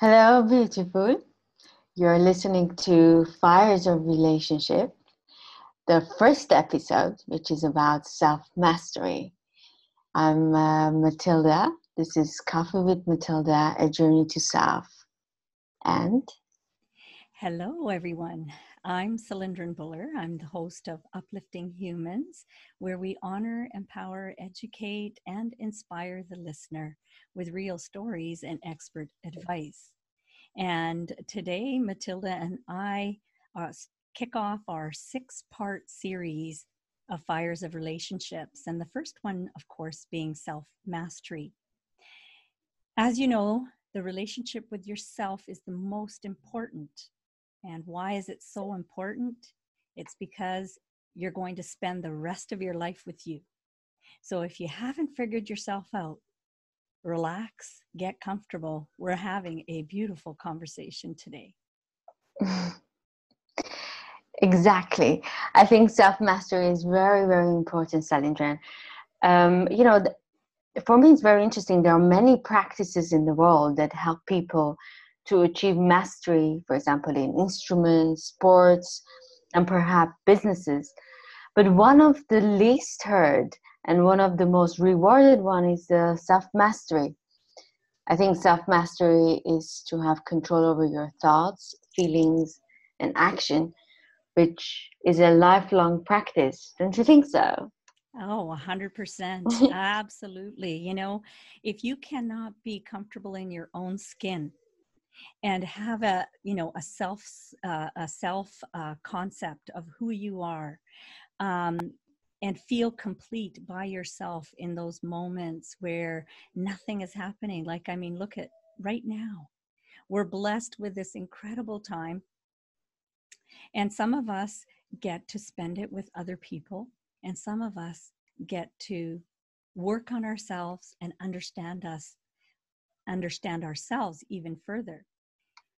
Hello, beautiful. You're listening to Fires of Relationship, the first episode, which is about self mastery. I'm uh, Matilda. This is Coffee with Matilda, a journey to self. And hello, everyone. I'm Cylindrin Buller. I'm the host of Uplifting Humans, where we honor, empower, educate, and inspire the listener with real stories and expert advice. And today, Matilda and I uh, kick off our six part series of Fires of Relationships. And the first one, of course, being self mastery. As you know, the relationship with yourself is the most important. And why is it so important? It's because you're going to spend the rest of your life with you. So if you haven't figured yourself out, relax, get comfortable. We're having a beautiful conversation today. exactly. I think self mastery is very, very important, Salindran. Um, you know, for me, it's very interesting. There are many practices in the world that help people to achieve mastery, for example, in instruments, sports, and perhaps businesses. But one of the least heard and one of the most rewarded one is the self mastery i think self mastery is to have control over your thoughts feelings and action which is a lifelong practice don't you think so Oh, 100%. Absolutely. You know, if you cannot be comfortable in your own skin and have a, you know, a self, uh, a self uh, concept of who you are, um, and feel complete by yourself in those moments where nothing is happening. Like, I mean, look at right now. We're blessed with this incredible time. And some of us get to spend it with other people, and some of us get to work on ourselves and understand us, understand ourselves even further.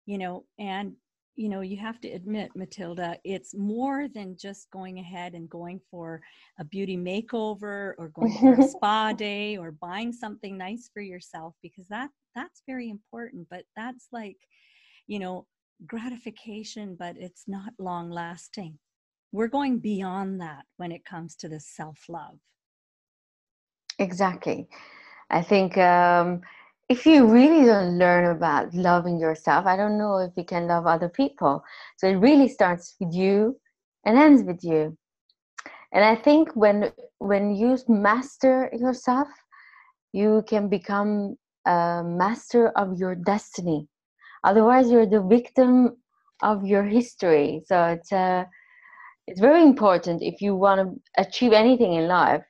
You know, and you know, you have to admit, Matilda, it's more than just going ahead and going for a beauty makeover or going for a spa day or buying something nice for yourself because that that's very important. But that's like, you know, gratification, but it's not long lasting. We're going beyond that when it comes to the self love. Exactly. I think um, if you really don't learn about loving yourself, I don't know if you can love other people. So it really starts with you and ends with you. And I think when when you master yourself, you can become a master of your destiny. Otherwise, you're the victim of your history. So it's uh, it's very important if you want to achieve anything in life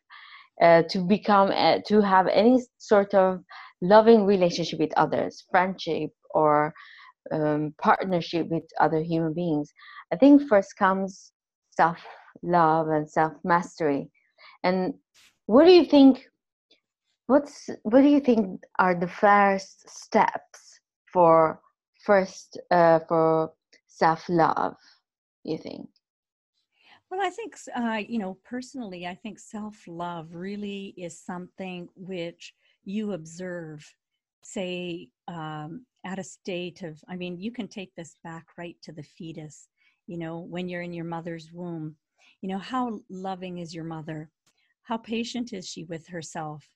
uh, to become uh, to have any sort of loving relationship with others, friendship or um, partnership with other human beings, I think first comes self love and self mastery. And what do you think? What's what do you think are the first steps for first uh, for self love? You think? Well, I think, uh, you know, personally, I think self love really is something which you observe, say, um, at a state of, I mean, you can take this back right to the fetus, you know, when you're in your mother's womb. You know, how loving is your mother? How patient is she with herself?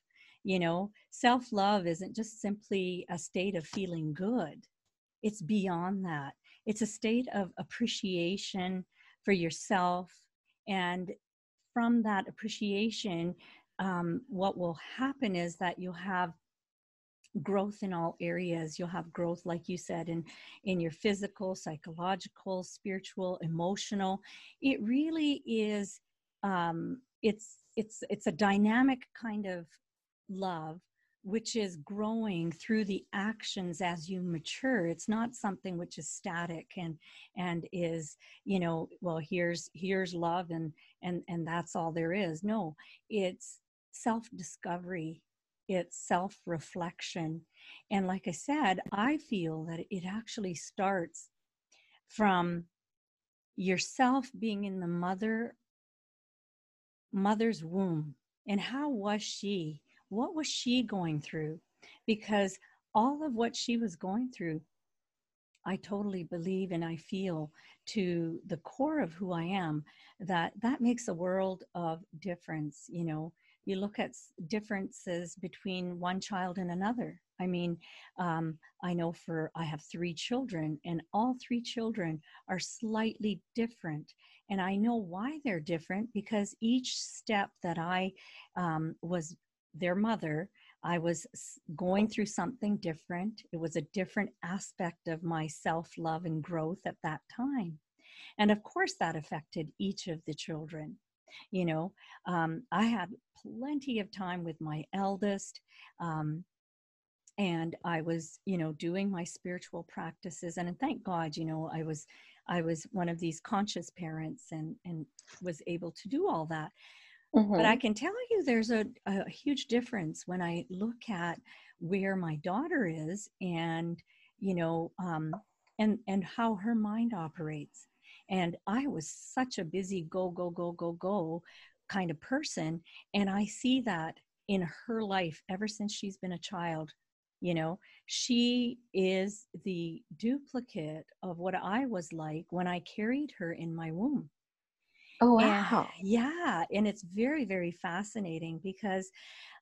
You know, self love isn't just simply a state of feeling good, it's beyond that. It's a state of appreciation for yourself. And from that appreciation, um, what will happen is that you'll have growth in all areas. You'll have growth like you said in in your physical psychological spiritual emotional. It really is um it's it's it's a dynamic kind of love which is growing through the actions as you mature. It's not something which is static and and is you know well here's here's love and and and that's all there is. No it's self discovery, it's self reflection. And like I said, I feel that it actually starts from yourself being in the mother mother's womb and how was she what was she going through because all of what she was going through I totally believe and I feel to the core of who I am that that makes a world of difference. You know, you look at differences between one child and another. I mean, um, I know for I have three children, and all three children are slightly different. And I know why they're different because each step that I um, was their mother, I was going through something different. It was a different aspect of my self love and growth at that time. And of course, that affected each of the children. You know, um, I had plenty of time with my eldest. Um, and I was, you know, doing my spiritual practices. And thank God, you know, I was I was one of these conscious parents and and was able to do all that. Mm-hmm. But I mm-hmm. can tell you there's a, a huge difference when I look at where my daughter is and you know um, and and how her mind operates. And I was such a busy go go go go go kind of person, and I see that in her life ever since she's been a child you know? She is the duplicate of what i was like when i carried her in my womb. Oh wow. and, yeah and it's very very fascinating because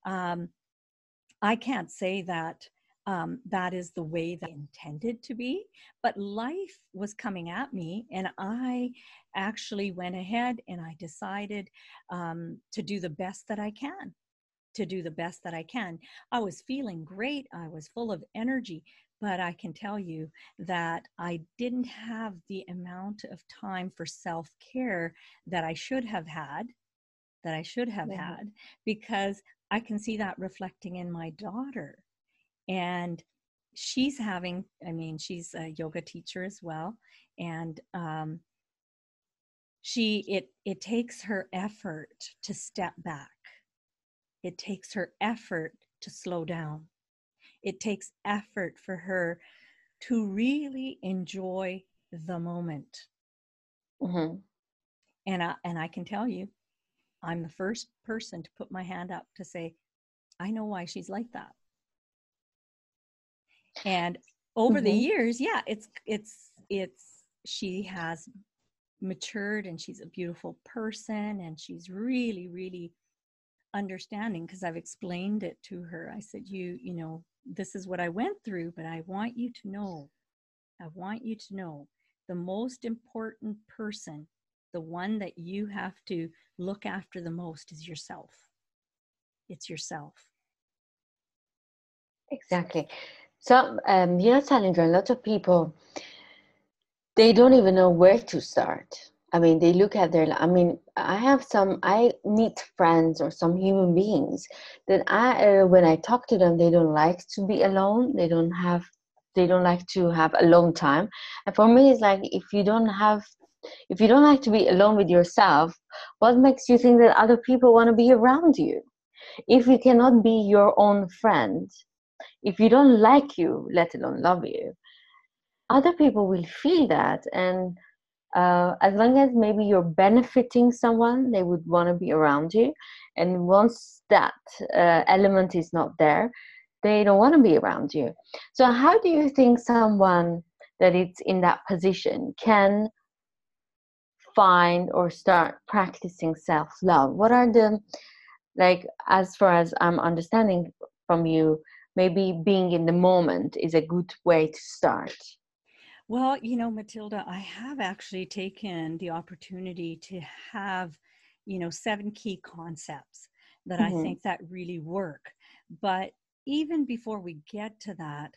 um, i can't say that um, that is the way that I intended to be. But life was coming at me, and I actually went ahead and I decided um, to do the best that I can to do the best that I can. I was feeling great, I was full of energy, but I can tell you that I didn't have the amount of time for self care that I should have had, that I should have had, because I can see that reflecting in my daughter. And she's having, I mean, she's a yoga teacher as well. And, um, she it it takes her effort to step back it takes her effort to slow down. It takes effort for her to really enjoy the moment. Mm-hmm. And I, and I can tell you, I'm the first person to put my hand up to say, I know why she's like that. And over mm-hmm. the years, yeah, it's it's it's she has matured and she's a beautiful person and she's really really understanding because I've explained it to her. I said, You, you know, this is what I went through, but I want you to know, I want you to know the most important person, the one that you have to look after the most is yourself. It's yourself. Exactly. So, um, you know, Salinger, a lot of people, they don't even know where to start I mean, they look at their. I mean, I have some. I meet friends or some human beings that I, uh, when I talk to them, they don't like to be alone. They don't have. They don't like to have alone time. And for me, it's like if you don't have, if you don't like to be alone with yourself, what makes you think that other people want to be around you? If you cannot be your own friend, if you don't like you, let alone love you, other people will feel that. And uh, as long as maybe you're benefiting someone they would want to be around you. And once that uh, element is not there they don't want to be around you. So how do you think someone that is in that position can find or start practicing self-love? What are the like as far as i'm understanding from you maybe being in the moment is a good way to start well, you know, Matilda, I have actually taken the opportunity to have, you know, seven key concepts that mm-hmm. I think that really work. But even before we get to that,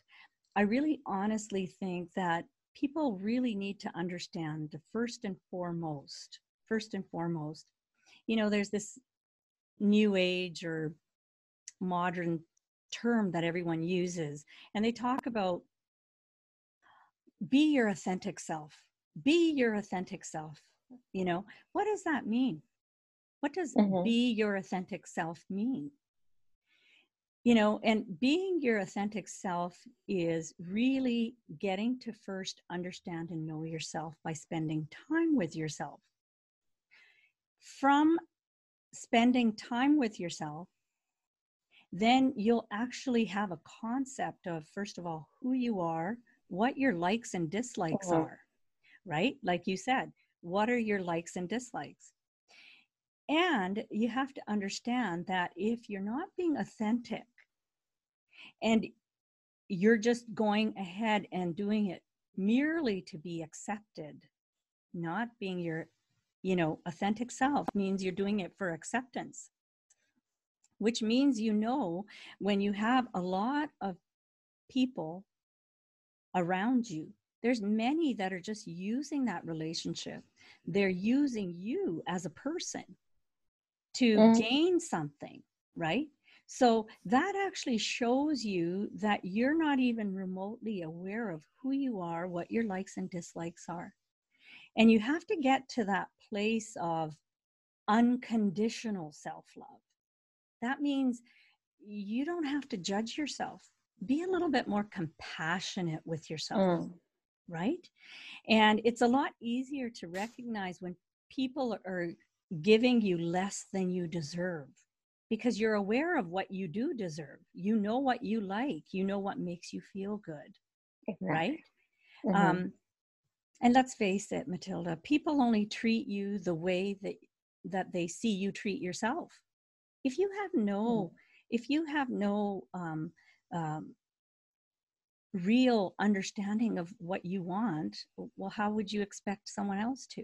I really honestly think that people really need to understand the first and foremost, first and foremost, you know, there's this new age or modern term that everyone uses, and they talk about be your authentic self. Be your authentic self you know? What does that mean? What does mm-hmm. be your authentic self mean? You know and being your authentic self is really getting to first understand and know yourself by spending time with yourself. From spending time with yourself then you'll actually have a concept of first of all who you are what your likes and dislikes Mhm. are, right? Like you said, what are your likes and dislikes? And you have to understand that if you're not being authentic and you're just going ahead and doing it merely to be accepted, not being your, you know, authentic self means you're doing it for acceptance, which means you know when you have a lot of people around you, there's many that are just using that relationship. They're using you as a person to Mm. gain something, right? So that actually shows you that you're not even remotely aware of who you are, what your likes and dislikes are. And you have to get to that place of unconditional self love. That means you don't have to judge yourself. Be a little bit more compassionate with yourself Mm. right? And it's a lot easier to recognize when people are giving you less than you deserve because you're aware of what you do deserve. You know what you like, you know what makes you feel good, Exactly. right? Mhm. Um, and let's face it, Matilda, people only treat you the way that that they see you treat yourself. If you have no, if you have no um, um, real understanding of what you want, well, how would you expect someone else to?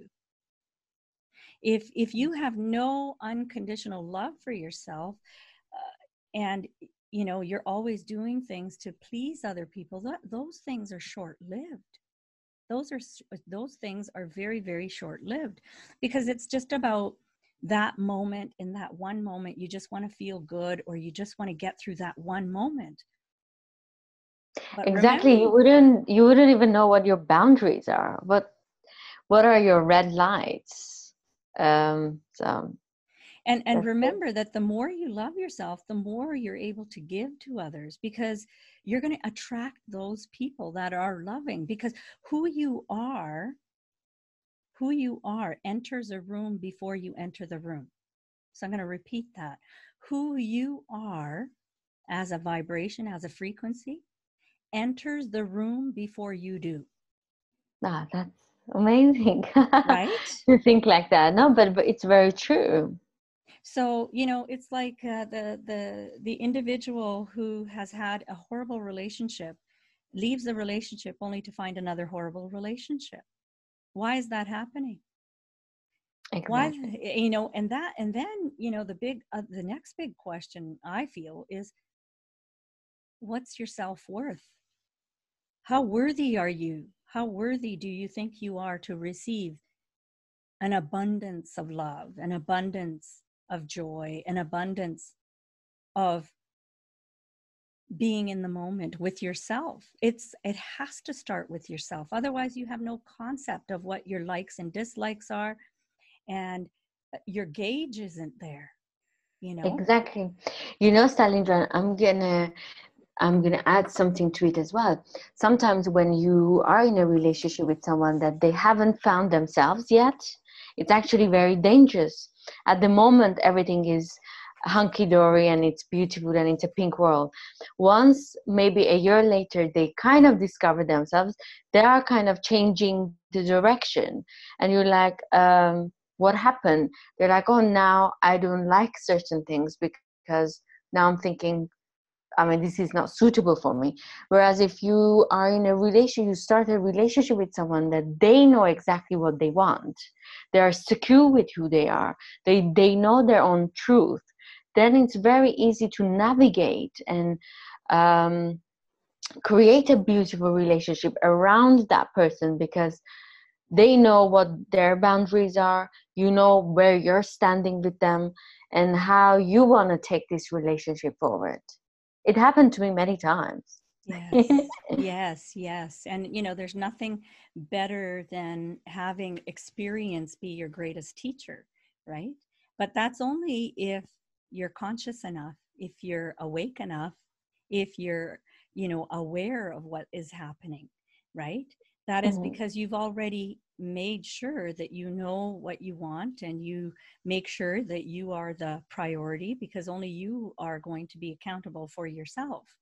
If if you have no unconditional love for yourself, uh, and you know you're always doing things to please other people, that those things are short lived those are those things are very very short lived because it's just about that moment in that one moment you just want to feel good or you just want to get through that one moment. But exactly you wouldn't you wouldn't even know what your boundaries are. What what are your red lights? Um so and and remember that the more you love yourself the more you're able to give to others because you're going to attract those people that are loving because who you are who you are enters a room before you enter the room. So i'm going to repeat that. Who you are as a vibration as a frequency enters the room before you do. Ah, that's amazing. Right? To think like that. No but, but it's very true. So you know it's like uh, the the the individual who has had a horrible relationship leaves the relationship only to find another horrible relationship why is that happening? Why you know and that and then you know the big uh, the next big question i feel is what's your self-worth? How worthy are you? How worthy do you think you are to receive an abundance of love an abundance of joy an abundance of being in the moment with yourself. It's it has to start with yourself. Otherwise you have no concept of what your likes and dislikes are and uh, your gauge isn't there you know? Exactly. You know stalindra i'm gonna i'm gonna add something to it as well. Sometimes when you are in a relationship with someone that they haven't found themselves yet it's actually very dangerous. At the moment everything is hunky-dory and it's beautiful and it's a pink world. Once maybe a year later they kind of discover themselves they are kind of changing the direction. And you're like um, what happened? They're like oh now i don't like certain things because now i'm thinking i mean this is not suitable for me. Whereas if you are in a relationship, you start a relationship with someone that they know exactly what they want. They are secure with who they are. They they know their own truth then it's very easy to navigate and um, create a beautiful relationship around that person because they know what their boundaries are you know where you're standing with them and how you want to take this relationship forward. It happened to me many times. Yes. Yes yes. And you know there's nothing better than having experience be your greatest teacher right? But that's only if you're conscious enough if you're awake enough if you're you know aware of what is happening right? That is Mhm. because you've already made sure that you know what you want and you make sure that you are the priority because only you are going to be accountable for yourself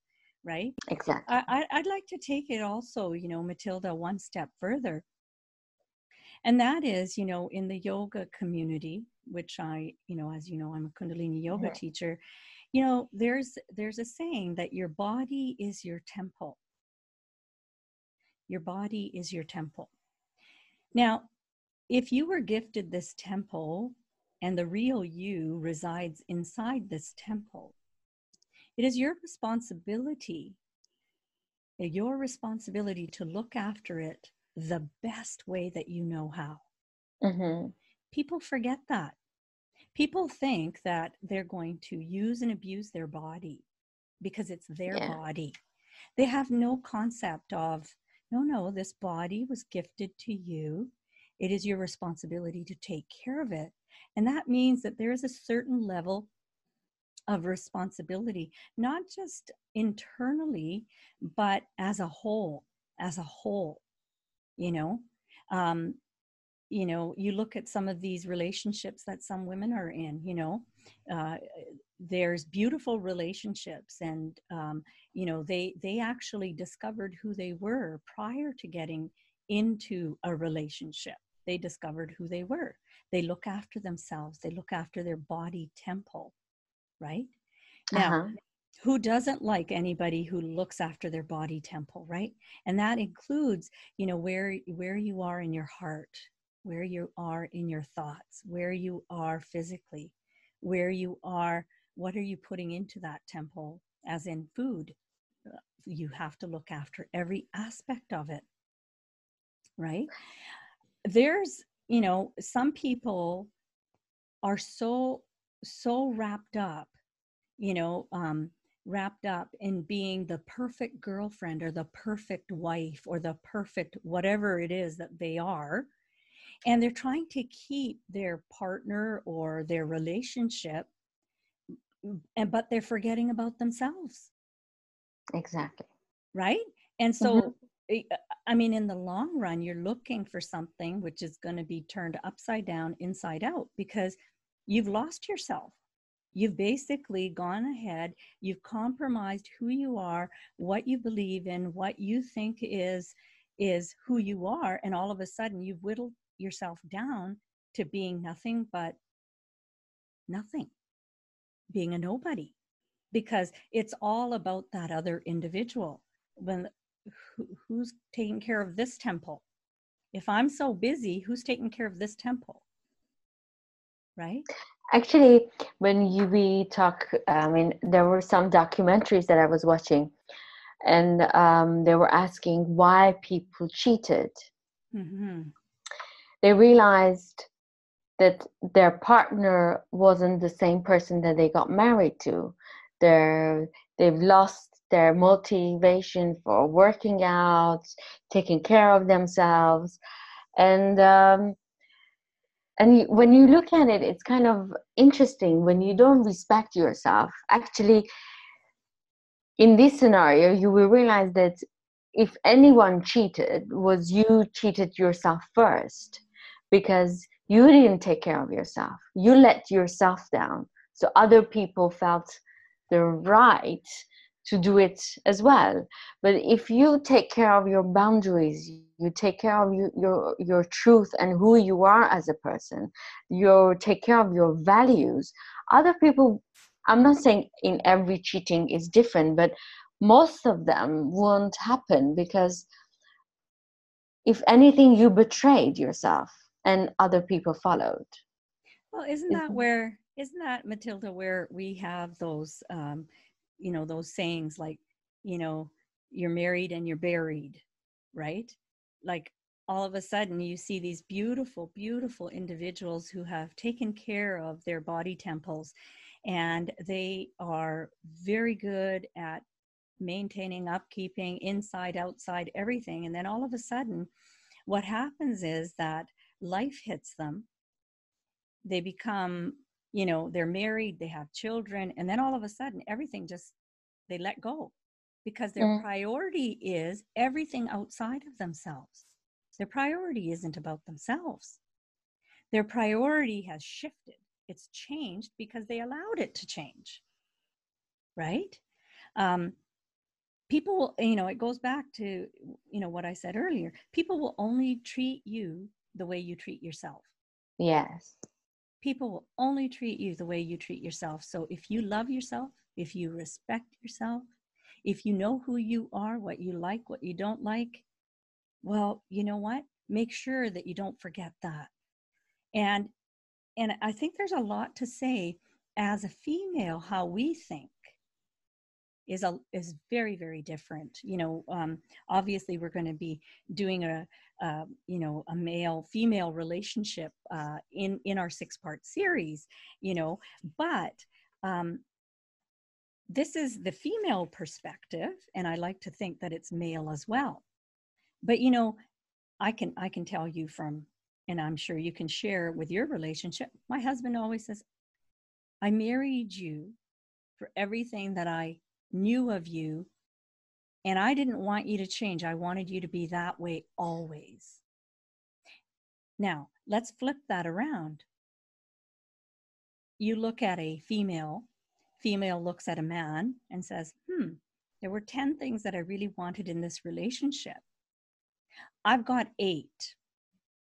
right? Exactly. I, i'd like to take it also you know matilda one step further and that is you know in the yoga community which i you know as you know i'm a kundalini yoga mm-hmm. teacher you know there's there's a saying that your body is your temple your body is your temple now if you were gifted this temple and the real you resides inside this temple it is your responsibility your responsibility to look after it the best way that you know how. Mm-hmm. People forget that. People think that they're going to use and abuse their body because it's their yeah. body. They have no concept of, no, no, this body was gifted to you. It is your responsibility to take care of it. And that means that there is a certain level of responsibility, not just internally, but as a whole, as a whole you know? Um, you know you look at some of these relationships that some women are in you know uh, there's beautiful relationships and um, you know they they actually discovered who they were prior to getting into a relationship. They discovered who they were. They look after themselves. They look after their body temple right? Now uh-huh who doesn't like anybody who looks after their body temple right? And that includes you know where where you are in your heart where you are in your thoughts where you are physically where you are what are you putting into that temple as in food? Uh, you have to look after every aspect of it right? There's you know some people are so so wrapped up you know um wrapped up in being the perfect girlfriend or the perfect wife or the perfect whatever it is that they are. And they're trying to keep their partner or their relationship, and but they're forgetting about themselves. Exactly. Right? And so mm-hmm. I mean, in the long run, you're looking for something which is going to be turned upside down, inside out, because you've lost yourself You've basically gone ahead, you've compromised who you are, what you believe in, what you think is is who you are and all of a sudden you've whittled yourself down to being nothing but nothing. Being a nobody because it's all about that other individual. When who, who's taking care of this temple? If I'm so busy, who's taking care of this temple? Right? Actually, when you, we talk, I mean, there were some documentaries that I was watching, and um, they were asking why people cheated. Mm-hmm. They realized that their partner wasn't the same person that they got married to. They're, they've lost their motivation for working out, taking care of themselves, and um, and when you look at it it's kind of interesting when you don't respect yourself. Actually in this scenario you will realize that if anyone cheated was you cheated yourself first because you didn't take care of yourself. You let yourself down. So other people felt the right to do it as well. But if you take care of your boundaries you take care of you, your your truth and who you are as a person. You take care of your values. Other people i'm not saying in every cheating is different but most of them won't happen because if anything you betrayed yourself and other people followed. Well isn't that where isn't that matilda where we have those um you know those sayings like you know you're married and you're buried right like all of a sudden you see these beautiful beautiful individuals who have taken care of their body temples and they are very good at maintaining upkeeping inside outside everything and then all of a sudden what happens is that life hits them. They become you know they're married they have children and then all of a sudden everything just they let go because their mm. priority is everything outside of themselves. Their priority isn't about themselves. Their priority has shifted. It's changed because they allowed it to change right? Um, people will you know it goes back to you know what i said earlier people will only treat you the way you treat yourself. Yes. People will only treat you the way you treat yourself. So if you love yourself if you respect yourself if you know who you are what you like what you don't like well you know what? Make sure that you don't forget that. And and i think there's a lot to say as a female how we think is a is very very different. You know um, obviously we're going to be doing a uh, you know a male female relationship uh, in in our six part series you know but um, this is the female perspective and i like to think that it's male as well but you know i can i can tell you from and i'm sure you can share with your relationship my husband always says i married you for everything that i knew of you and I didn't want you to change. I wanted you to be that way always. Now, let's flip that around. You look at a female, female looks at a man and says, hmm, there were 10 things that I really wanted in this relationship. I've got eight.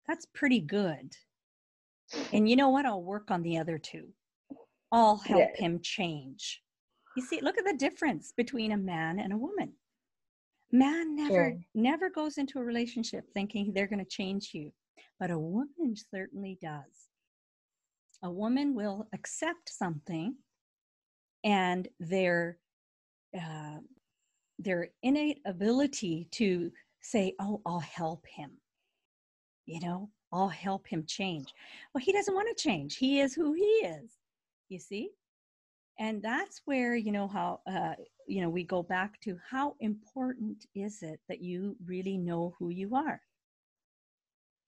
That's pretty good. And you know what? I'll work on the other two. I'll help yeah. him change. You see, look at the difference between a man and a woman. Man never sure. never goes into a relationship thinking they're going to change you, but a woman certainly does. A woman will accept something, and their uh, their innate ability to say, "Oh, I'll help him," you know, I'll help him change. Well, he doesn't want to change. He is who he is. You see, and that's where you know how uh, you know we go back to how important is it that you really know who you are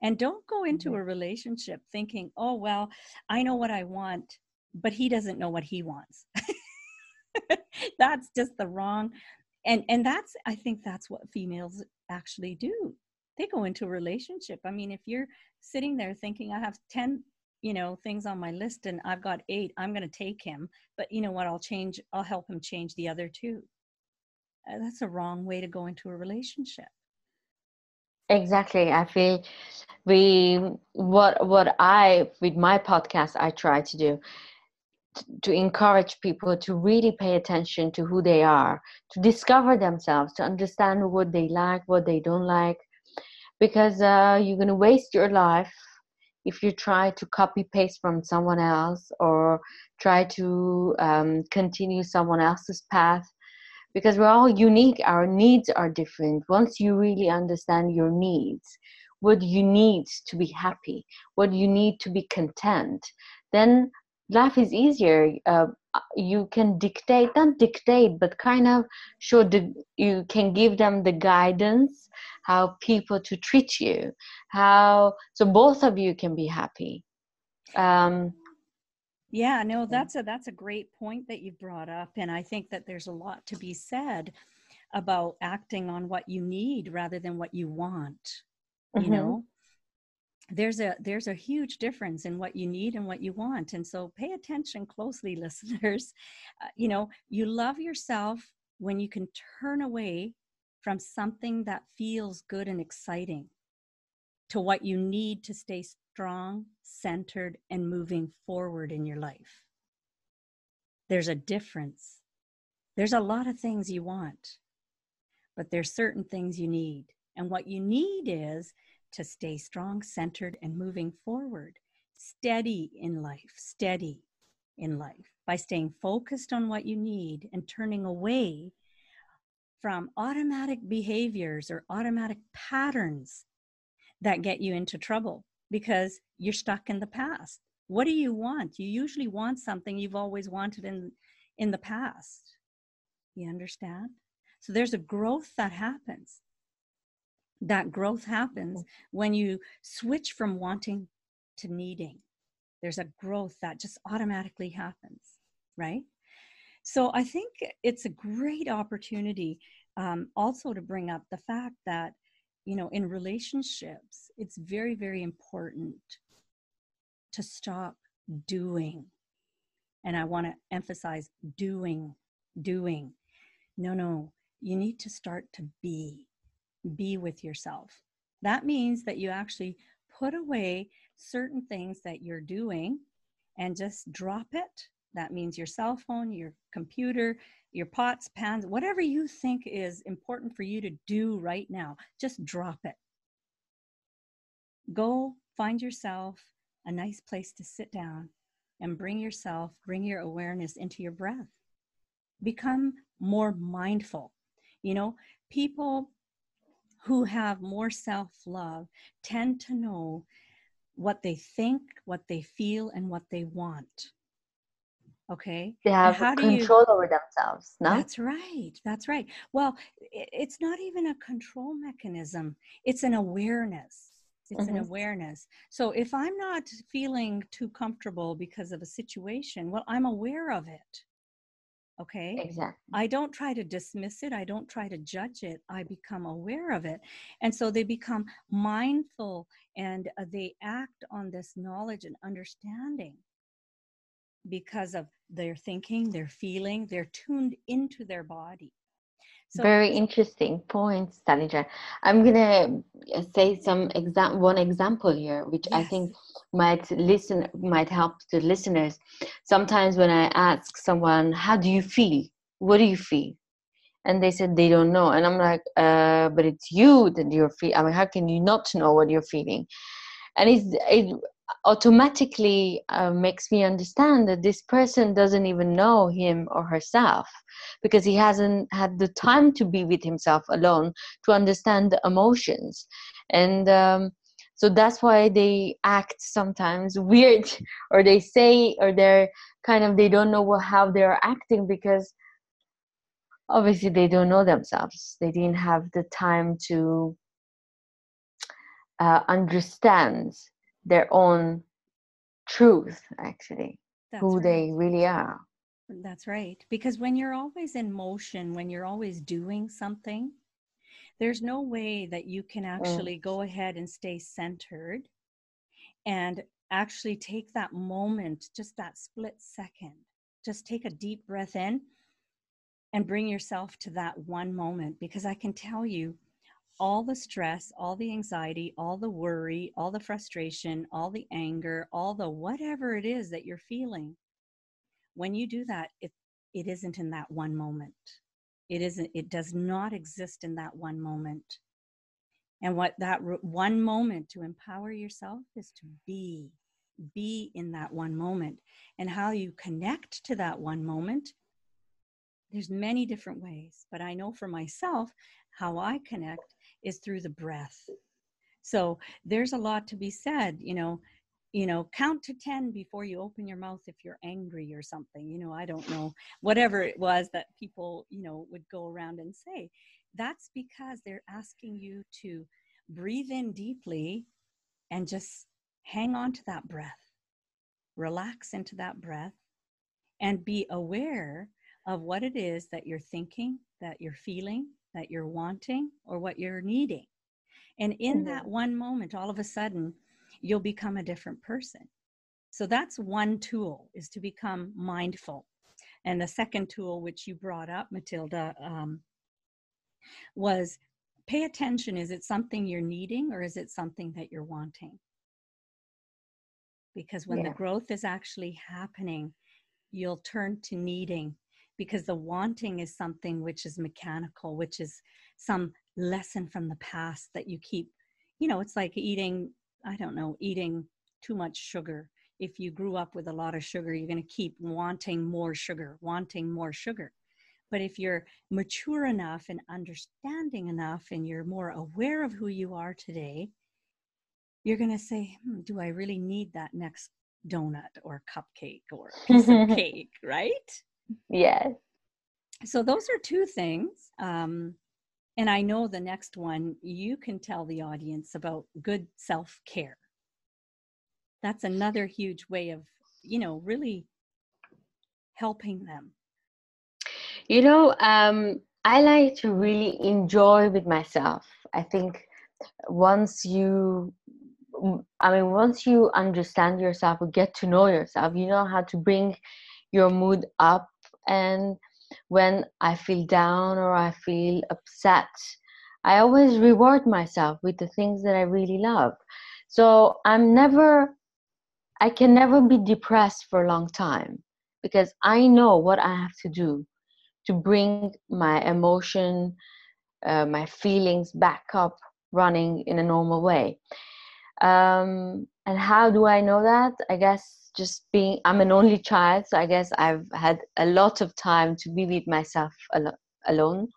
and don't go into mm-hmm. a relationship thinking oh well i know what i want but he doesn't know what he wants that's just the wrong and and that's i think that's what females actually do. They go into a relationship. I mean if you're sitting there thinking i have 10 you know things on my list and i've got eight i'm going to take him but you know what? I'll change i'll help him change the other two. Uh, that's a wrong way to go into a relationship. Exactly. I feel we what what i with my podcast i try to do to encourage people to really pay attention to who they are to discover themselves to understand what they like what they don't like. Because uh, you're going to waste your life if you try to copy paste from someone else or try to um, continue someone else's path. Because we're all unique our needs are different. Once you really understand your needs what you need to be happy what you need to be content then life is easier uh, you can dictate not dictate but kind of show the you can give them the guidance how people to treat you how so both of you can be happy. Um yeah no that's a that's a great point that you brought up and i think that there's a lot to be said about acting on what you need rather than what you want you mm-hmm. know there's a there's a huge difference in what you need and what you want and so pay attention closely listeners. Uh, you know you love yourself when you can turn away from something that feels good and exciting to what you need to stay strong centered and moving forward in your life. There's a difference. There's a lot of things you want but there's certain things you need and what you need is to stay strong, centered, and moving forward. Steady in life, steady in life by staying focused on what you need and turning away from automatic behaviors or automatic patterns that get you into trouble because you're stuck in the past. What do you want? You usually want something you've always wanted in in the past. You understand? So there's a growth that happens that growth happens when you switch from wanting to needing. There's a growth that just automatically happens, right? So I think it's a great opportunity um, also to bring up the fact that, you know, in relationships, it's very, very important to stop doing. And I want to emphasize doing, doing. No, no, you need to start to be, be with yourself. That means that you actually put away certain things that you're doing and just drop it. That means your cell phone, your computer, your pots, pans, whatever you think is important for you to do right now, just drop it. Go find yourself a nice place to sit down and bring yourself, bring your awareness into your breath. Become more mindful. You know, people who have more self love tend to know what they think, what they feel, and what they want. Okay. They have control you, over themselves. No? That's right. That's right. Well, it's not even a control mechanism, it's an awareness. It's mm-hmm. an awareness. So if I'm not feeling too comfortable because of a situation, well, I'm aware of it. Okay. Exactly. I don't try to dismiss it. I don't try to judge it. I become aware of it. And so they become mindful and uh, they act on this knowledge and understanding because of their thinking, their feeling, they're tuned into their body. So, Very interesting points, Tanisha. I'm gonna say some exam one example here, which yes. I think might listen might help the listeners. Sometimes when I ask someone, "How do you feel? What do you feel?" and they said they don't know, and I'm like, uh, "But it's you that you're feeling. I mean, how can you not know what you're feeling?" And it's it automatically uh, makes me understand that this person doesn't even know him or herself because he hasn't had the time to be with himself alone to understand the emotions. And um, so that's why they act sometimes weird or they say or they're kind of they don't know how they're acting because obviously they don't know themselves. They didn't have the time to uh, understand their own truth actually That's who right. they really are that's right because when you're always in motion when you're always doing something there's no way that you can mm. actually mm. go ahead and stay centered and actually take that moment just that split second just take a deep breath in and bring yourself to that one moment because i can tell you all the stress, all the anxiety, all the worry, all the frustration, all the anger, all the whatever it is that you're feeling. When you do that, it it isn't in that one moment. It isn't it does not exist in that one moment. And what that one moment to empower yourself is to be be in that one moment and how you connect to that one moment there's many different ways but i know for myself how i connect is through the breath. So there's a lot to be said, you know, you know, count to 10 before you open your mouth if you're angry or something. You know, I don't know, whatever it was that people, you know, would go around and say. That's because they're asking you to breathe in deeply and just hang on to that breath. Relax into that breath and be aware of what it is that you're thinking, that you're feeling, that you're wanting or what you're needing. And in mm-hmm. that one moment, all of a sudden, you'll become a different person. So that's one tool is to become mindful. And the second tool, which you brought up, Matilda, um, was pay attention. Is it something you're needing or is it something that you're wanting? Because when yeah. the growth is actually happening, you'll turn to needing because the wanting is something which is mechanical, which is some lesson from the past that you keep, you know, it's like eating, I don't know, eating too much sugar. If you grew up with a lot of sugar, you're going to keep wanting more sugar, wanting more sugar. But if you're mature enough and understanding enough and you're more aware of who you are today, you're going to say, hmm, Do I really need that next donut or cupcake or piece of cake, right? Yes. So those are two things. Um, and I know the next one, you can tell the audience about good self care. That's another huge way of, you know, really helping them. You know, um, I like to really enjoy with myself. I think once you I mean, once you understand yourself or get to know yourself, you know how to bring your mood up and when I feel down or I feel upset, I always reward myself with the things that I really love. So I'm never, I can never be depressed for a long time because I know what I have to do to bring my emotion, uh, my feelings back up running in a normal way. Um, and how do I know that? I guess just being, I'm an only child, so I guess I've had a lot of time to be with myself al- alone.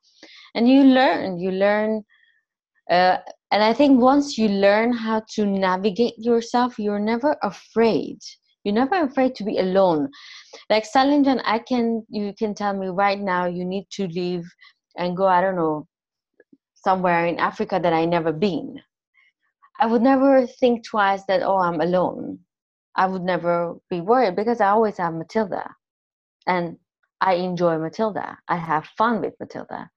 And you learn, you learn. Uh, and I think once you learn how to navigate yourself, you're never afraid. You're never afraid to be alone. Like Salinjan, I can, you can tell me right now you need to leave and go, I don't know, somewhere in Africa that I never been I would never think twice that, oh, I'm alone. I would never be worried because I always have Matilda. And I enjoy Matilda. I have fun with Matilda.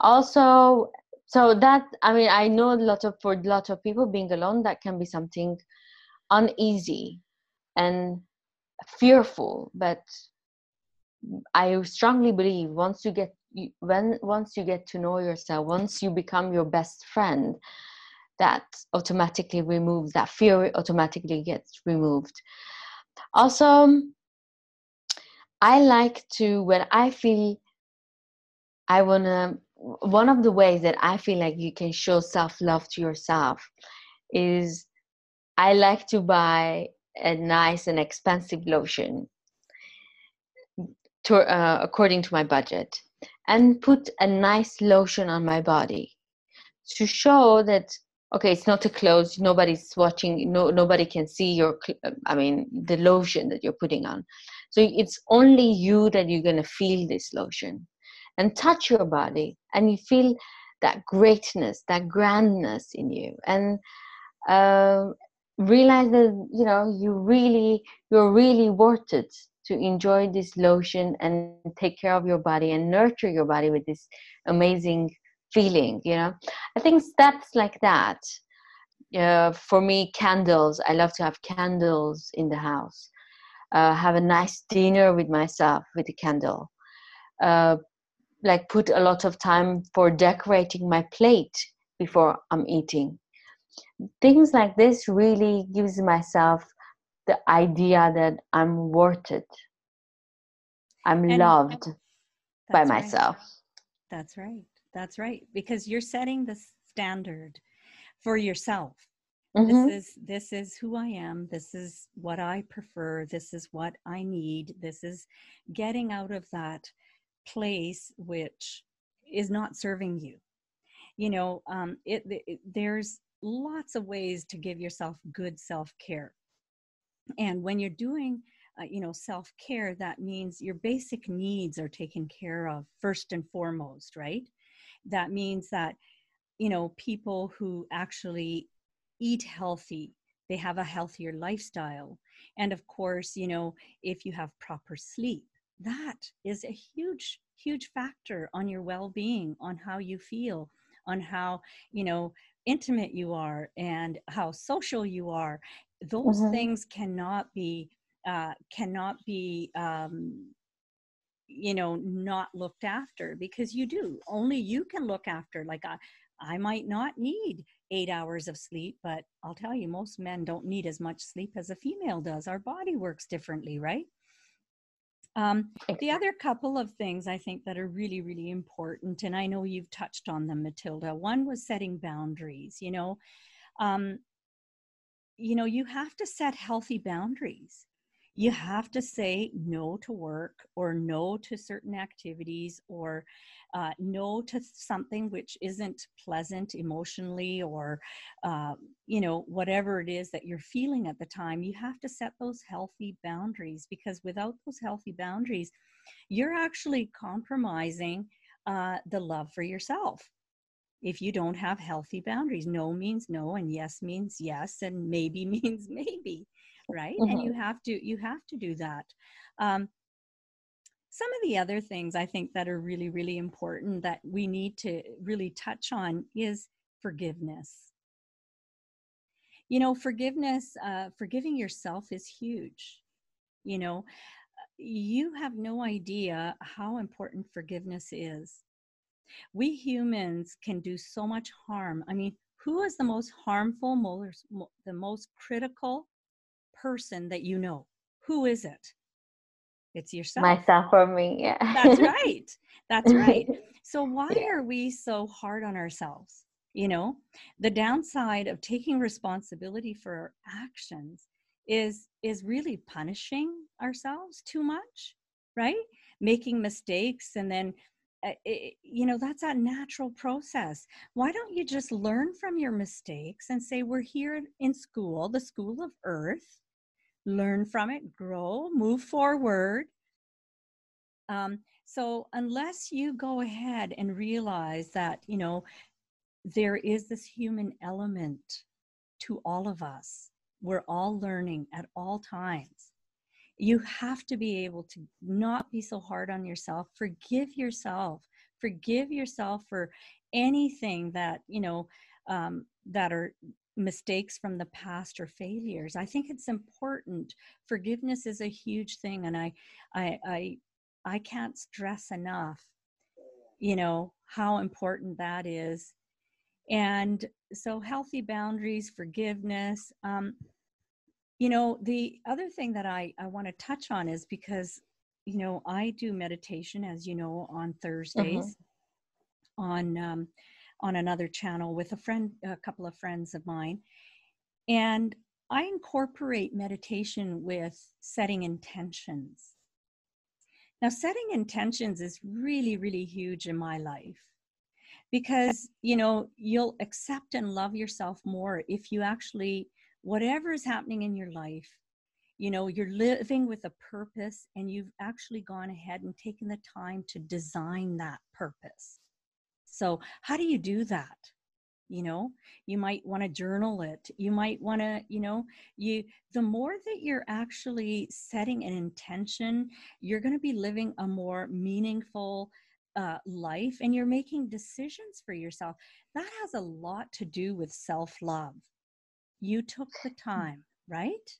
Also, so that I mean, I know a lot of for a lot of people being alone that can be something uneasy and fearful. But I strongly believe once you get when once you get to know yourself, once you become your best friend, that automatically removes that fear automatically gets removed. Also i like to when i feel i want to one of the ways that i feel like you can show self-love to yourself is i like to buy a nice and expensive lotion to, uh, according to my budget and put a nice lotion on my body to show that okay it's not a close nobody's watching no nobody can see your i mean the lotion that you're putting on. So it's only you that you're going to feel this lotion. And touch your body and you feel that greatness that grandness in you. And uh, realize that you know you really you're really worth it to enjoy this lotion and take care of your body and nurture your body with this amazing feeling you know? I think steps like that uh, for me candles i love to have candles in the house. Uh, have a nice dinner with myself with a candle. Uh, like put a lot of time for decorating my plate before i'm eating. Things like this really gives myself the idea that i'm worth it. I'm and loved by myself. Right. that's right that's right. Because you're setting the standard for yourself. Mm-hmm. This is this is who I am. This is what I prefer. This is what I need. This is getting out of that place which is not serving you. You know, um, it, it there's lots of ways to give yourself good self care, and when you're doing uh, you know self care, that means your basic needs are taken care of first and foremost, right? That means that you know people who actually eat healthy they have a healthier lifestyle and of course you know if you have proper sleep that is a huge huge factor on your well-being on how you feel on how you know intimate you are and how social you are those mm-hmm. things cannot be uh, cannot be um, you know not looked after because you do only you can look after like i i might not need eight hours of sleep but i'll tell you most men don't need as much sleep as a female does our body works differently right um, the other couple of things I think that are really, really important, and I know you've touched on them, Matilda. One was setting boundaries. You know, um, you know, you have to set healthy boundaries you have to say no to work or no to certain activities or uh, no to something which isn't pleasant emotionally or uh, you know whatever it is that you're feeling at the time you have to set those healthy boundaries because without those healthy boundaries you're actually compromising uh, the love for yourself. If you don't have healthy boundaries no means no and yes means yes and maybe means maybe right mm-hmm. and you have to you have to do that um, some of the other things i think that are really really important that we need to really touch on is forgiveness you know forgiveness uh, forgiving yourself is huge you know you have no idea how important forgiveness is. We humans can do so much harm. I mean, who is the most harmful, most, the most critical person that you know? Who is it? It's yourself. Myself or me, yeah. That's right. That's right. So, why are we so hard on ourselves? You know, the downside of taking responsibility for our actions is is really punishing ourselves too much right making mistakes and then uh, it, you know that's a natural process why don't you just learn from your mistakes and say we're here in school the school of earth learn from it grow move forward um, so unless you go ahead and realize that you know there is this human element to all of us we're all learning at all times. You have to be able to not be so hard on yourself. Forgive yourself. Forgive yourself for anything that, you know, um, that are mistakes from the past or failures. I think it's important. Forgiveness is a huge thing. And I, I, I, I can't stress enough, you know, how important that is and so healthy boundaries forgiveness um, you know the other thing that i i want to touch on is because you know i do meditation as you know on thursdays uh-huh. on um, on another channel with a friend a couple of friends of mine. And i incorporate meditation with setting intentions. Now setting intentions is really really huge in my life because you know you'll accept and love yourself more if you actually whatever is happening in your life you know you're living with a purpose and you've actually gone ahead and taken the time to design that purpose so how do you do that you know you might want to journal it you might want to you know you the more that you're actually setting an intention you're going to be living a more meaningful uh, life and you're making decisions for yourself. That has a lot to do with self love. You took the hmm. time, right?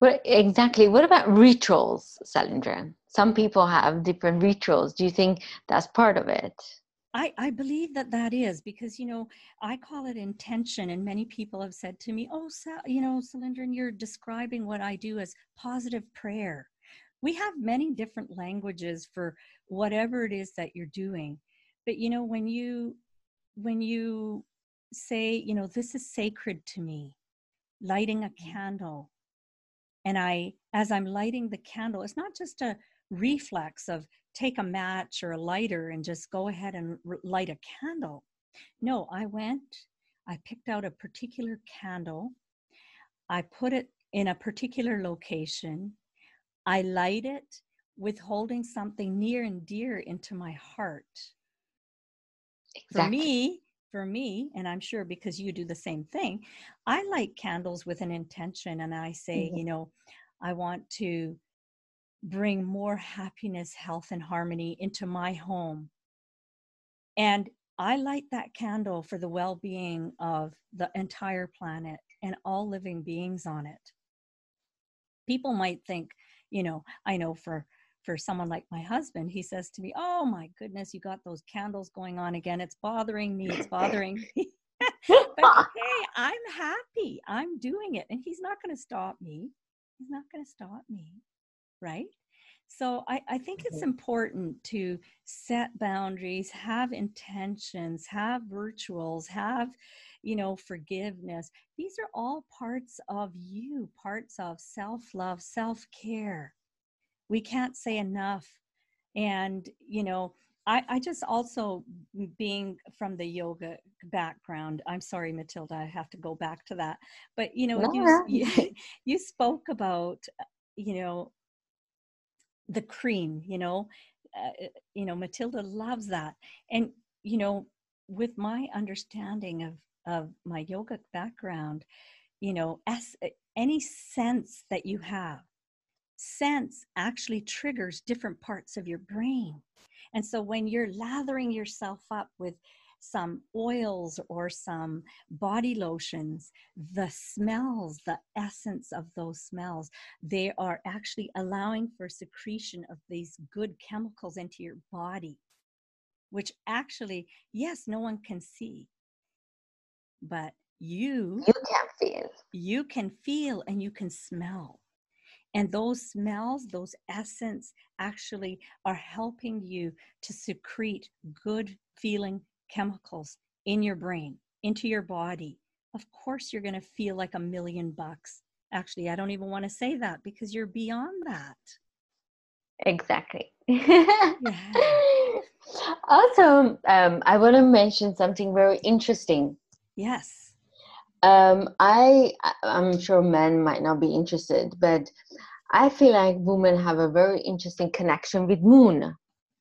Well, exactly. What about rituals, Salindra? Some people have different rituals. Do you think that's part of it? I, I believe that that is because you know I call it intention, and many people have said to me, "Oh, Sal, you know, Salindra, you're describing what I do as positive prayer." we have many different languages for whatever it is that you're doing but you know when you when you say you know this is sacred to me lighting a mm-hmm. candle and i as i'm lighting the candle it's not just a reflex of take a match or a lighter and just go ahead and light a candle no i went i picked out a particular candle i put it in a particular location I light it with holding something near and dear into my heart. Exactly. For me, for me, and I'm sure because you do the same thing, I light candles with an intention and I say, mm-hmm. you know, I want to bring more happiness, health, and harmony into my home. And I light that candle for the well being of the entire planet and all living beings on it. People might think, you know i know for for someone like my husband he says to me oh my goodness you got those candles going on again. It's bothering me it's bothering me. But hey i'm happy. I'm doing it. And he's not going to stop me. He's not going to stop me right so I, I, think it's mm-hmm. important to set boundaries, have intentions, have rituals, have, you know, forgiveness. These are all parts of you, parts of self love, self care. We can't say enough. And, you know, I, I just also, being from the yoga background, I'm sorry, Matilda, I have to go back to that. But, you know, no. you, you, you spoke about, you know, the cream, you know, uh, you know, Matilda loves that. And, you know, with my understanding of of my yoga background, you know, as, any sense that you have, sense actually triggers different parts of your brain. And so when you're lathering yourself up with some oils or some body lotions, the smells, the essence of those smells, they are actually allowing for secretion of these good chemicals into your body, which actually, yes, no one can see, but you you can feel you can feel and you can smell. And those smells those essence actually are helping you to secrete good feeling chemicals in your brain into your body of course you're going to feel like a million bucks. Actually i don't even want to say that because you're beyond that. Exactly. Yeah. also um, i want to mention something very interesting. Yes. Um, I I'm sure men might not be interested, but I feel like women have a very interesting connection with moon.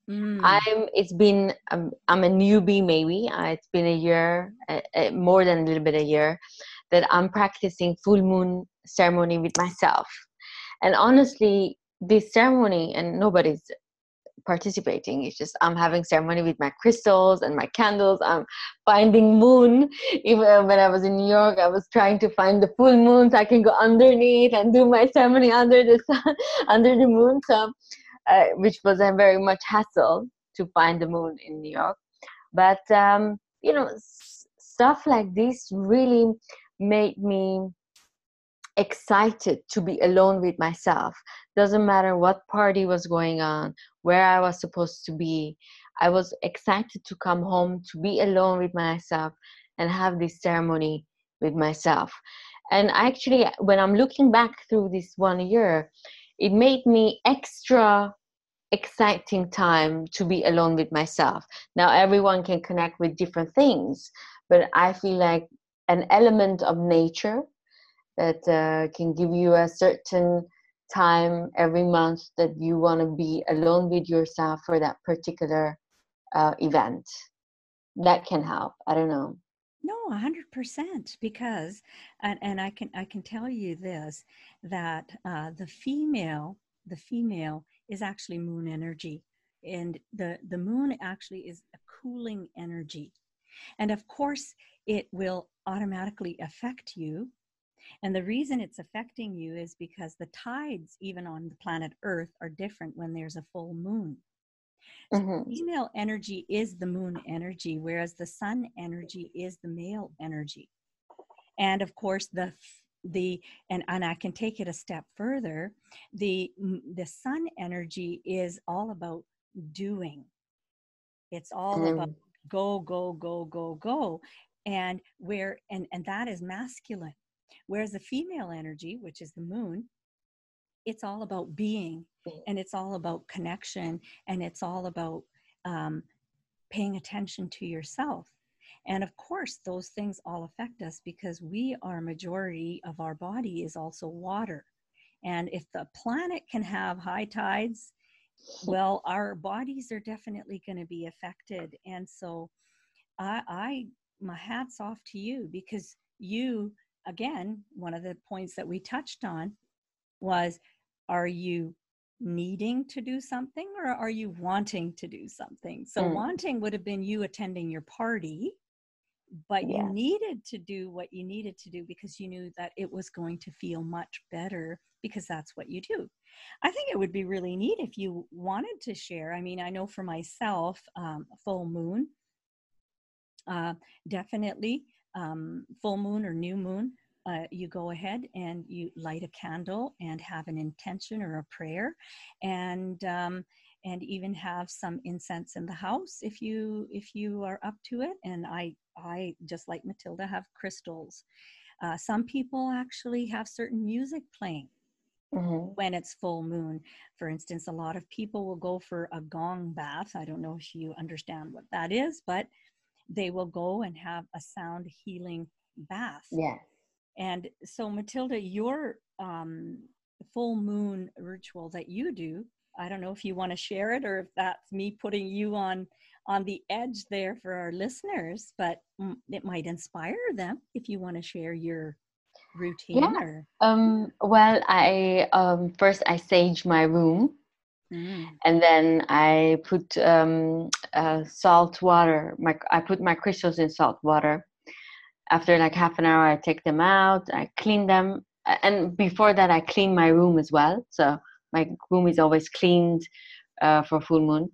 Mm. I'm. It's been. Um, I'm a newbie. Maybe uh, it's been a year, uh, uh, more than a little bit a year, that I'm practicing full moon ceremony with myself. And honestly, this ceremony, and nobody's participating. It's just I'm having ceremony with my crystals and my candles. I'm finding moon. Even when I was in New York, I was trying to find the full moon so I can go underneath and do my ceremony under the sun, under the moon. So, uh, which was a very much hassle to find the moon in New York. But um, you know, s- stuff like this really made me excited to be alone with myself doesn't matter what party was going on where i was supposed to be i was excited to come home to be alone with myself and have this ceremony with myself and actually when i'm looking back through this one year it made me extra exciting time to be alone with myself. Now everyone can connect with different things but i feel like an element of nature that uh, can give you a certain time every month that you want to be alone with yourself for that particular uh, event. That can help. I don't know no 100% because and, and i can i can tell you this that uh, the female the female is actually moon energy and the the moon actually is a cooling energy and of course it will automatically affect you and the reason it's affecting you is because the tides, even on the planet Earth, are different when there's a full moon. Mm-hmm. female energy is the moon energy, whereas the sun energy is the male energy. And of course, the the and and I can take it a step further. The the sun energy is all about doing. It's all mm. about go go go go go, and where and and that is masculine Whereas the female energy, which is the moon, it's all about being and it's all about connection and it's all about um, paying attention to yourself. And of course, those things all affect us because we are majority of our body is also water. And if the planet can have high tides, well, our bodies are definitely going to be affected. And so I, I, my hat's off to you because you again, one of the points that we touched on was are you needing to do something or are you wanting to do something? So, mm. wanting would have been you attending your party, but yeah. you needed to do what you needed to do because you knew that it was going to feel much better because that's what you do. I think it would be really neat if you wanted to share. I mean, I know for myself, um, full moon, uh, definitely um, full moon or new moon, uh, you go ahead and you light a candle and have an intention or a prayer, and um, and even have some incense in the house if you if you are up to it. And I I just like Matilda have crystals. Uh, some people actually have certain music playing. Mm-hmm. when it's full moon. For instance, a lot of people will go for a gong bath. I don't know if you understand what that is, but they will go and have a sound healing bath. Yeah. And so, Matilda, your um, full moon ritual that you do, I don't know if you want to share it or if that's me putting you on on the edge there for our listeners, but it might inspire them if you want to share your routine. Yeah. Or... Um, well, I um, first I sage my room mm. and then I put um, uh, salt water. My I put my crystals in salt water. After like half an hour, I take them out. I clean them, and before that, I clean my room as well. So my room is always cleaned uh, for full moon.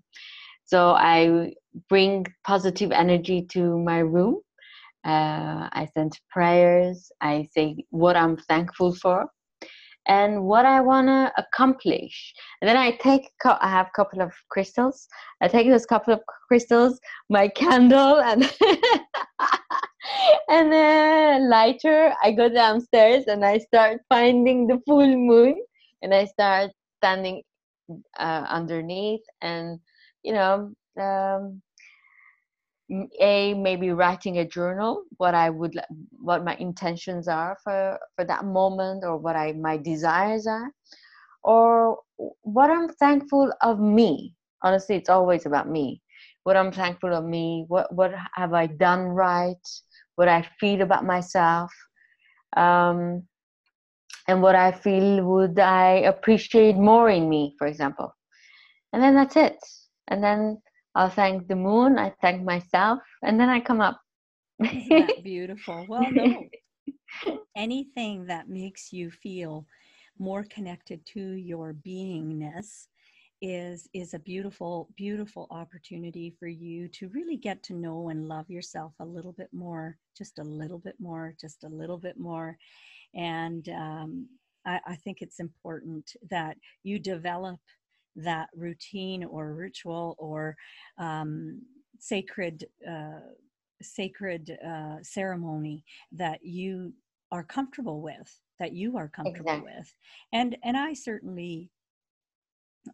So I bring positive energy to my room. Uh, I send prayers. I say what I'm thankful for and what I want to accomplish. And then I take, I have a couple of crystals. I take those couple of crystals, my candle, and and a lighter. I go downstairs and I start finding the full moon, and I start standing uh, underneath, and you know. Um, a maybe writing a journal what i would what my intentions are for for that moment or what i my desires are or what i'm thankful of me honestly it's always about me what i'm thankful of me what what have i done right what i feel about myself um and what i feel would i appreciate more in me for example and then that's it and then I'll thank the moon, I thank myself, and then I come up. Beautiful? Well, no. Anything that makes you feel more connected to your beingness is is a beautiful beautiful opportunity for you to really get to know and love yourself a little bit more just a little bit more just a little bit more and um, I, I think it's important that you develop that routine or ritual or um, sacred uh, sacred uh, ceremony that you are comfortable with that you are comfortable exactly. with and and i certainly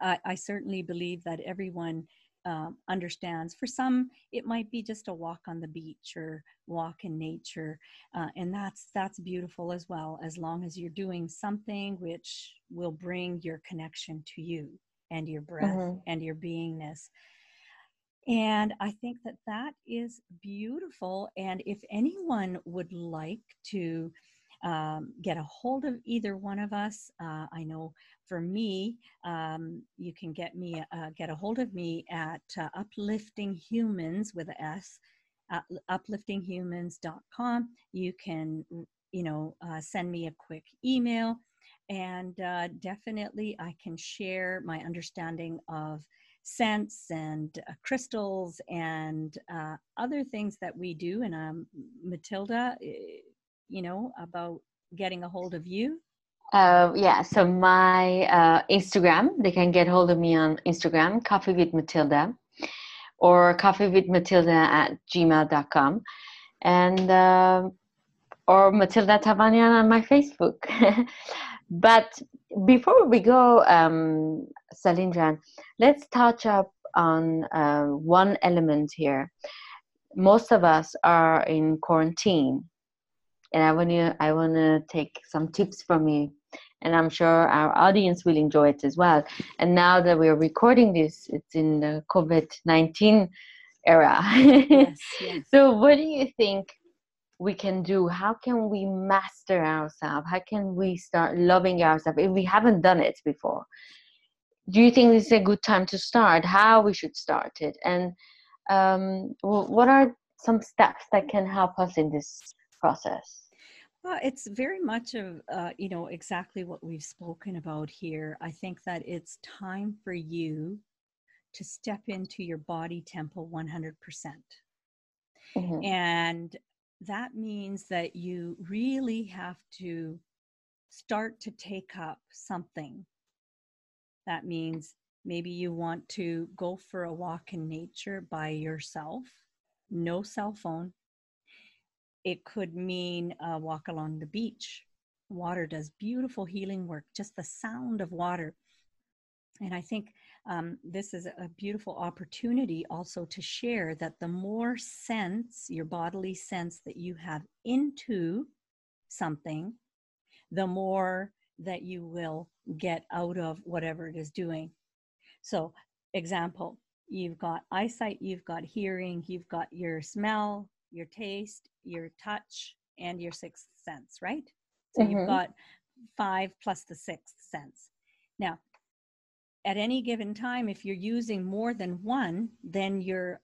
I, I certainly believe that everyone um, understands. For some, it might be just a walk on the beach or walk in nature, uh, and that's that's beautiful as well. As long as you're doing something which will bring your connection to you and your breath mm-hmm. and your beingness. And I think that that is beautiful. And if anyone would like to um, get a hold of either one of us, uh, I know for me, um, you can get me uh, get a hold of me at uh, uplifting humans with a S, uh, upliftinghumans.com. You can, you know, uh, send me a quick email and uh, definitely I can share my understanding of scents and uh, crystals and uh, other things that we do. And um, Matilda, eh, you know, about getting a hold of you. Uh, yeah, so my uh, Instagram, they can get hold of me on Instagram, Coffee with Matilda, or Coffee with Matilda at gmail.com. And uh, or Matilda Tavanian on my Facebook. But before we go, um, Salindran, let's touch up on uh, one element here. Most of us are in quarantine, and I want to I want to take some tips from you, and I'm sure our audience will enjoy it as well. And now that we're recording this, it's in the COVID nineteen era. yes, yes. So, what do you think we can do? How can we master ourselves? How can we start loving ourselves if we haven't done it before? Do you think this is a good time to start? How we should start it? And um, what are some steps that can help us in this process well it's very much of uh, you know exactly what we've spoken about here i think that it's time for you to step into your body temple 100% mm-hmm. and that means that you really have to start to take up something. That means maybe you want to go for a walk in nature by yourself, no cell phone. It could mean a walk along the beach. Water does beautiful healing work, just the sound of water. And I think um, this is a beautiful opportunity also to share that the more sense, your bodily sense that you have into something, the more that you will get out of whatever it is doing. So, example, you've got eyesight, you've got hearing, you've got your smell, your taste, your touch, and your sixth sense, right? So, mm-hmm. you've got five plus the sixth sense. Now, at any given time, if you're using more than one, then you're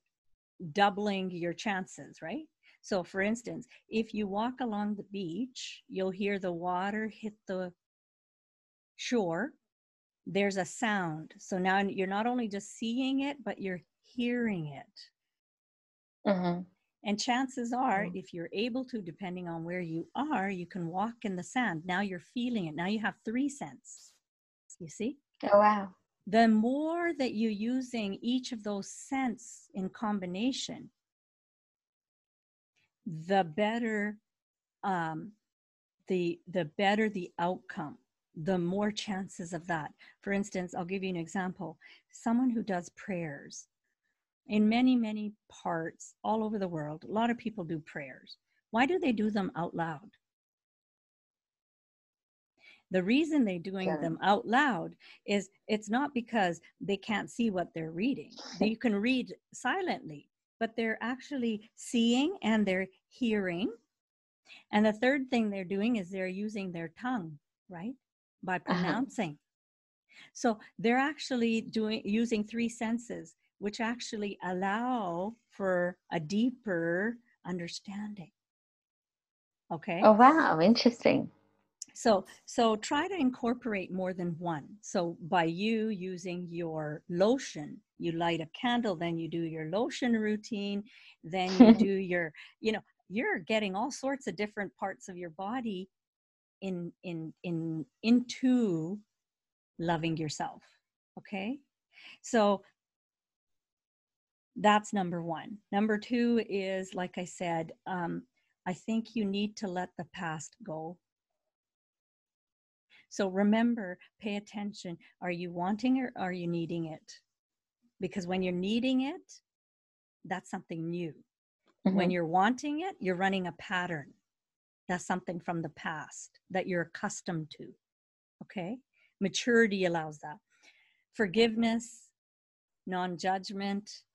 doubling your chances, right? So, for instance, if you walk along the beach, you'll hear the water hit the shore. There's a sound. So now you're not only just seeing it, but you're hearing it. Mm-hmm. And chances are, Mm. if you're able to, depending on where you are, you can walk in the sand. Now you're feeling it. Now you have three scents. You see? Oh wow. The more that you're using each of those scents in combination, the better um, the the better the outcome the more chances of that for instance i'll give you an example someone who does prayers in many many parts all over the world a lot of people do prayers. Why do they do them out loud? The reason they're doing Yeah. them out loud is it's not because they can't see what they're reading. You can read silently but they're actually seeing and they're hearing. And the third thing they're doing is they're using their tongue right by uh-huh. pronouncing. So they're actually doing using three senses which actually allow for a deeper understanding. Okay? Oh wow, interesting. so so try to incorporate more than one. So by you using your lotion you light a candle then you do your lotion routine then you do your you know you're getting all sorts of different parts of your body in in in into loving yourself. Okay? So that's number one number two is like i said um, i think you need to let the past go so remember, pay attention. Are you wanting or are you needing it? Because when you're needing it, that's something new. When Mhm. you're wanting it, you're running a pattern. That's something from the past that you're accustomed to. Okay? Maturity allows that. Forgiveness, non judgment,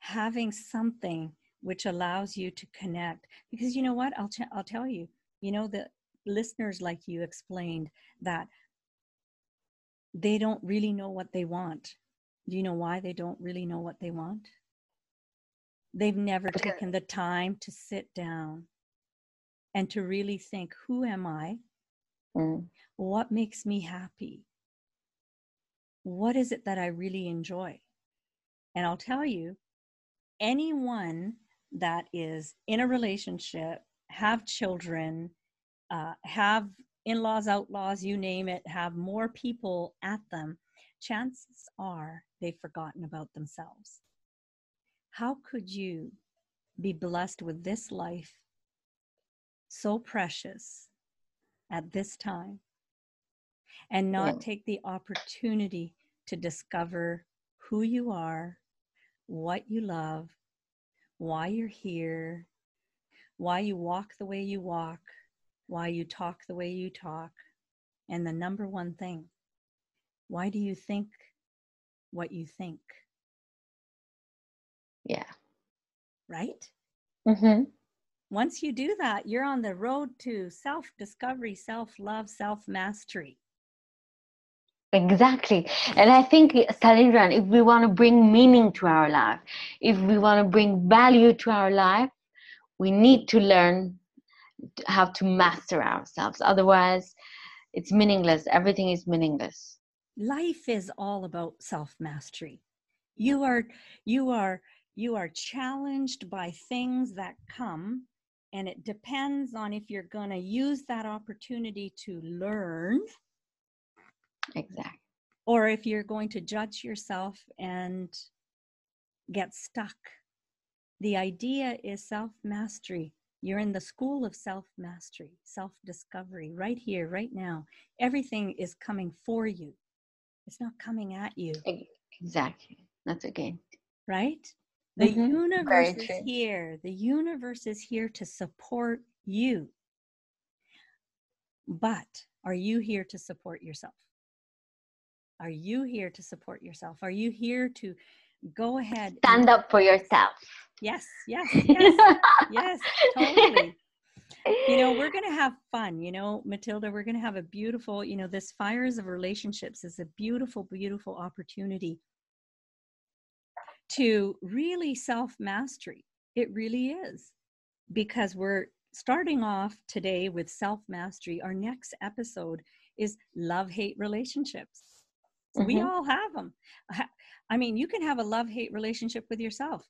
having something which allows you to connect. Because you know what? I'll, t- I'll tell you, you know, the listeners like you explained that they don't really know what they want. Do you know why they don't really know what they want? They've never Because- taken the time to sit down and to really think who am I? Mm. What makes me happy? What is it that I really enjoy? And I'll tell you, anyone that is in a relationship, have children, uh, have in laws, outlaws, you name it, have more people at them, chances are they've forgotten about themselves. How could you be blessed with this life so precious at this time and not Yeah. take the opportunity to discover who you are, what you love, why you're here, why you walk the way you walk, why you talk the way you talk, and the number one thing why do you think what you think, Yeah. right? hmm Once you do that, you're on the road to self discovery, self love, self mastery. Exactly. And I think, Salindran, if we want to bring meaning to our life, if we want to bring value to our life, we need to learn how to master ourselves. Otherwise, it's meaningless. Everything is meaningless. life is all about self-mastery you are you are you are challenged by things that come and it depends on if you're going to use that opportunity to learn Exactly. or if you're going to judge yourself and get stuck the idea is self-mastery you're in the school of self-mastery self-discovery right here right now everything is coming for you it's not coming at you Exactly. That's again. right? The Mhm. universe is here. The universe is here to support you. But are you here to support yourself? Are you here to support yourself? Are you here to go ahead? and- Stand up for yourself. Yes, yes, yes, yes, totally. you know we're going to have fun you know matilda we're going to have a beautiful you know this fires of relationships is a beautiful beautiful opportunity to really self mastery it really is because we're starting off today with self mastery our next episode is love hate relationships mm-hmm. we all have them i mean you can have a love hate relationship with yourself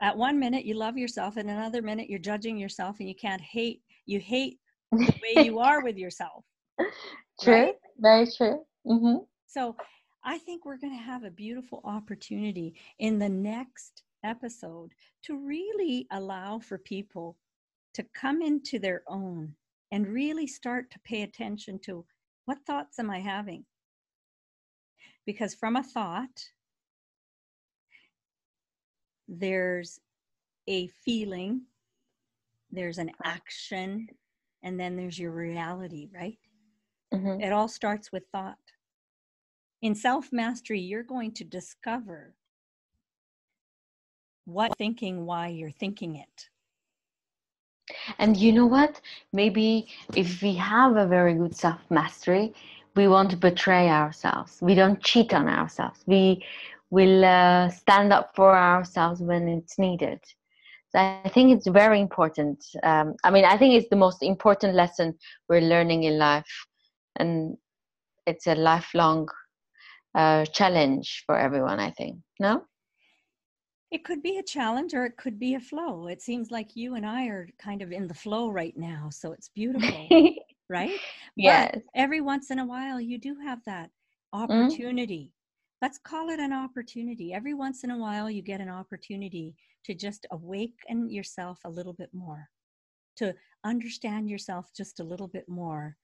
at one minute you love yourself and another minute you're judging yourself and you can't hate you hate the way you are with yourself true right? very true mm-hmm. so i think we're going to have a beautiful opportunity in the next episode to really allow for people to come into their own and really start to pay attention to what thoughts am i having because from a thought there's a feeling, there's an action, and then there's your reality, right? Mm-hmm. It all starts with thought. In self mastery, you're going to discover what thinking, why you're thinking it. And you know what? Maybe if we have a very good self mastery, we won't betray ourselves. We don't cheat on ourselves. We will uh, stand up for ourselves when it's needed. So I think it's very important. Um, I mean, I think it's the most important lesson we're learning in life, and it's a lifelong uh, challenge for everyone. I think. No. It could be a challenge or it could be a flow. It seems like you and I are kind of in the flow right now, so it's beautiful, right? Yes. But every once in a while, you do have that mm. opportunity let's call it an opportunity. Every once in a while, you get an opportunity to just awaken yourself a little bit more, to understand yourself just a little bit more,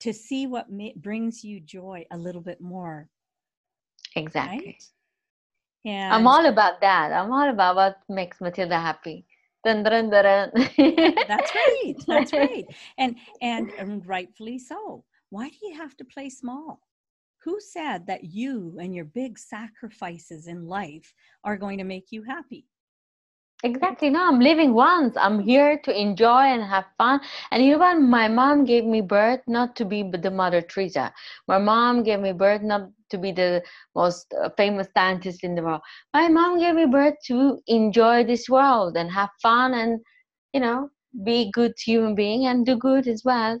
to see what may, brings you joy a little bit more. Exactly. Right? And I'm all about that. I'm all about what makes Matilda happy. Dun, dun, dun, that's right. That's right. And, and and rightfully so. Why do you have to play small? who said that you and your big sacrifices in life are going to make you happy? Exactly. No, I'm living once. I'm here to enjoy and have fun. And you know what? My mom gave me birth not to be the Mother Teresa. My mom gave me birth not to be the most uh, famous scientist in the world. My mom gave me birth to enjoy this world and have fun and, you know, be good human being and do good as well.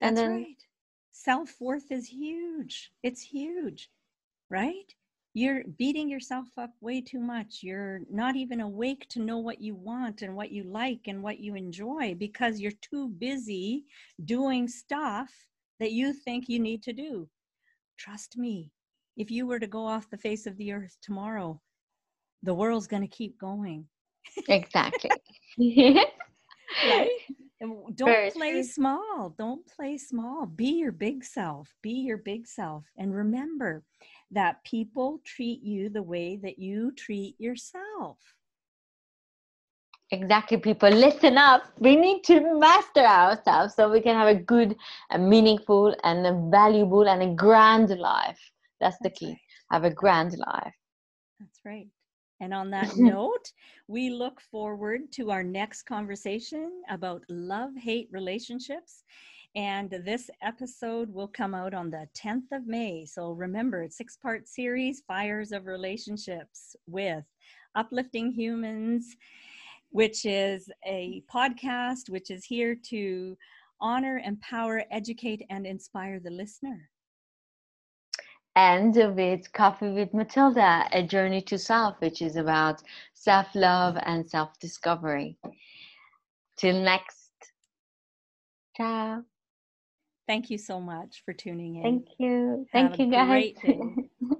That's and then, right self worth is huge. It's huge, right? You're beating yourself up way too much. You're not even awake to know what you want and what you like and what you enjoy because you're too busy doing stuff that you think you need to do. Trust me, if you were to go off the face of the earth tomorrow, the world's going to keep going. Exactly. right? don't Very play true. small. Don't play small. Be your big self. Be your big self. And remember that people treat you the way that you treat yourself. Exactly, people. Listen up. We need to master ourselves so we can have a good, a meaningful, and a valuable and a grand life. That's, That's the key. Right. Have a grand life. That's right. And on that note, we look forward to our next conversation about love hate relationships. And this episode will come out on the 10th of May. So remember, it's six part series Fires of Relationships with Uplifting Humans, which is a podcast which is here to honor, empower, educate, and inspire the listener and with Coffee with Matilda, a journey to self, which is about self love and self discovery. Till next. Ciao. Thank you so much for tuning in. Thank you. Thank Have you, guys.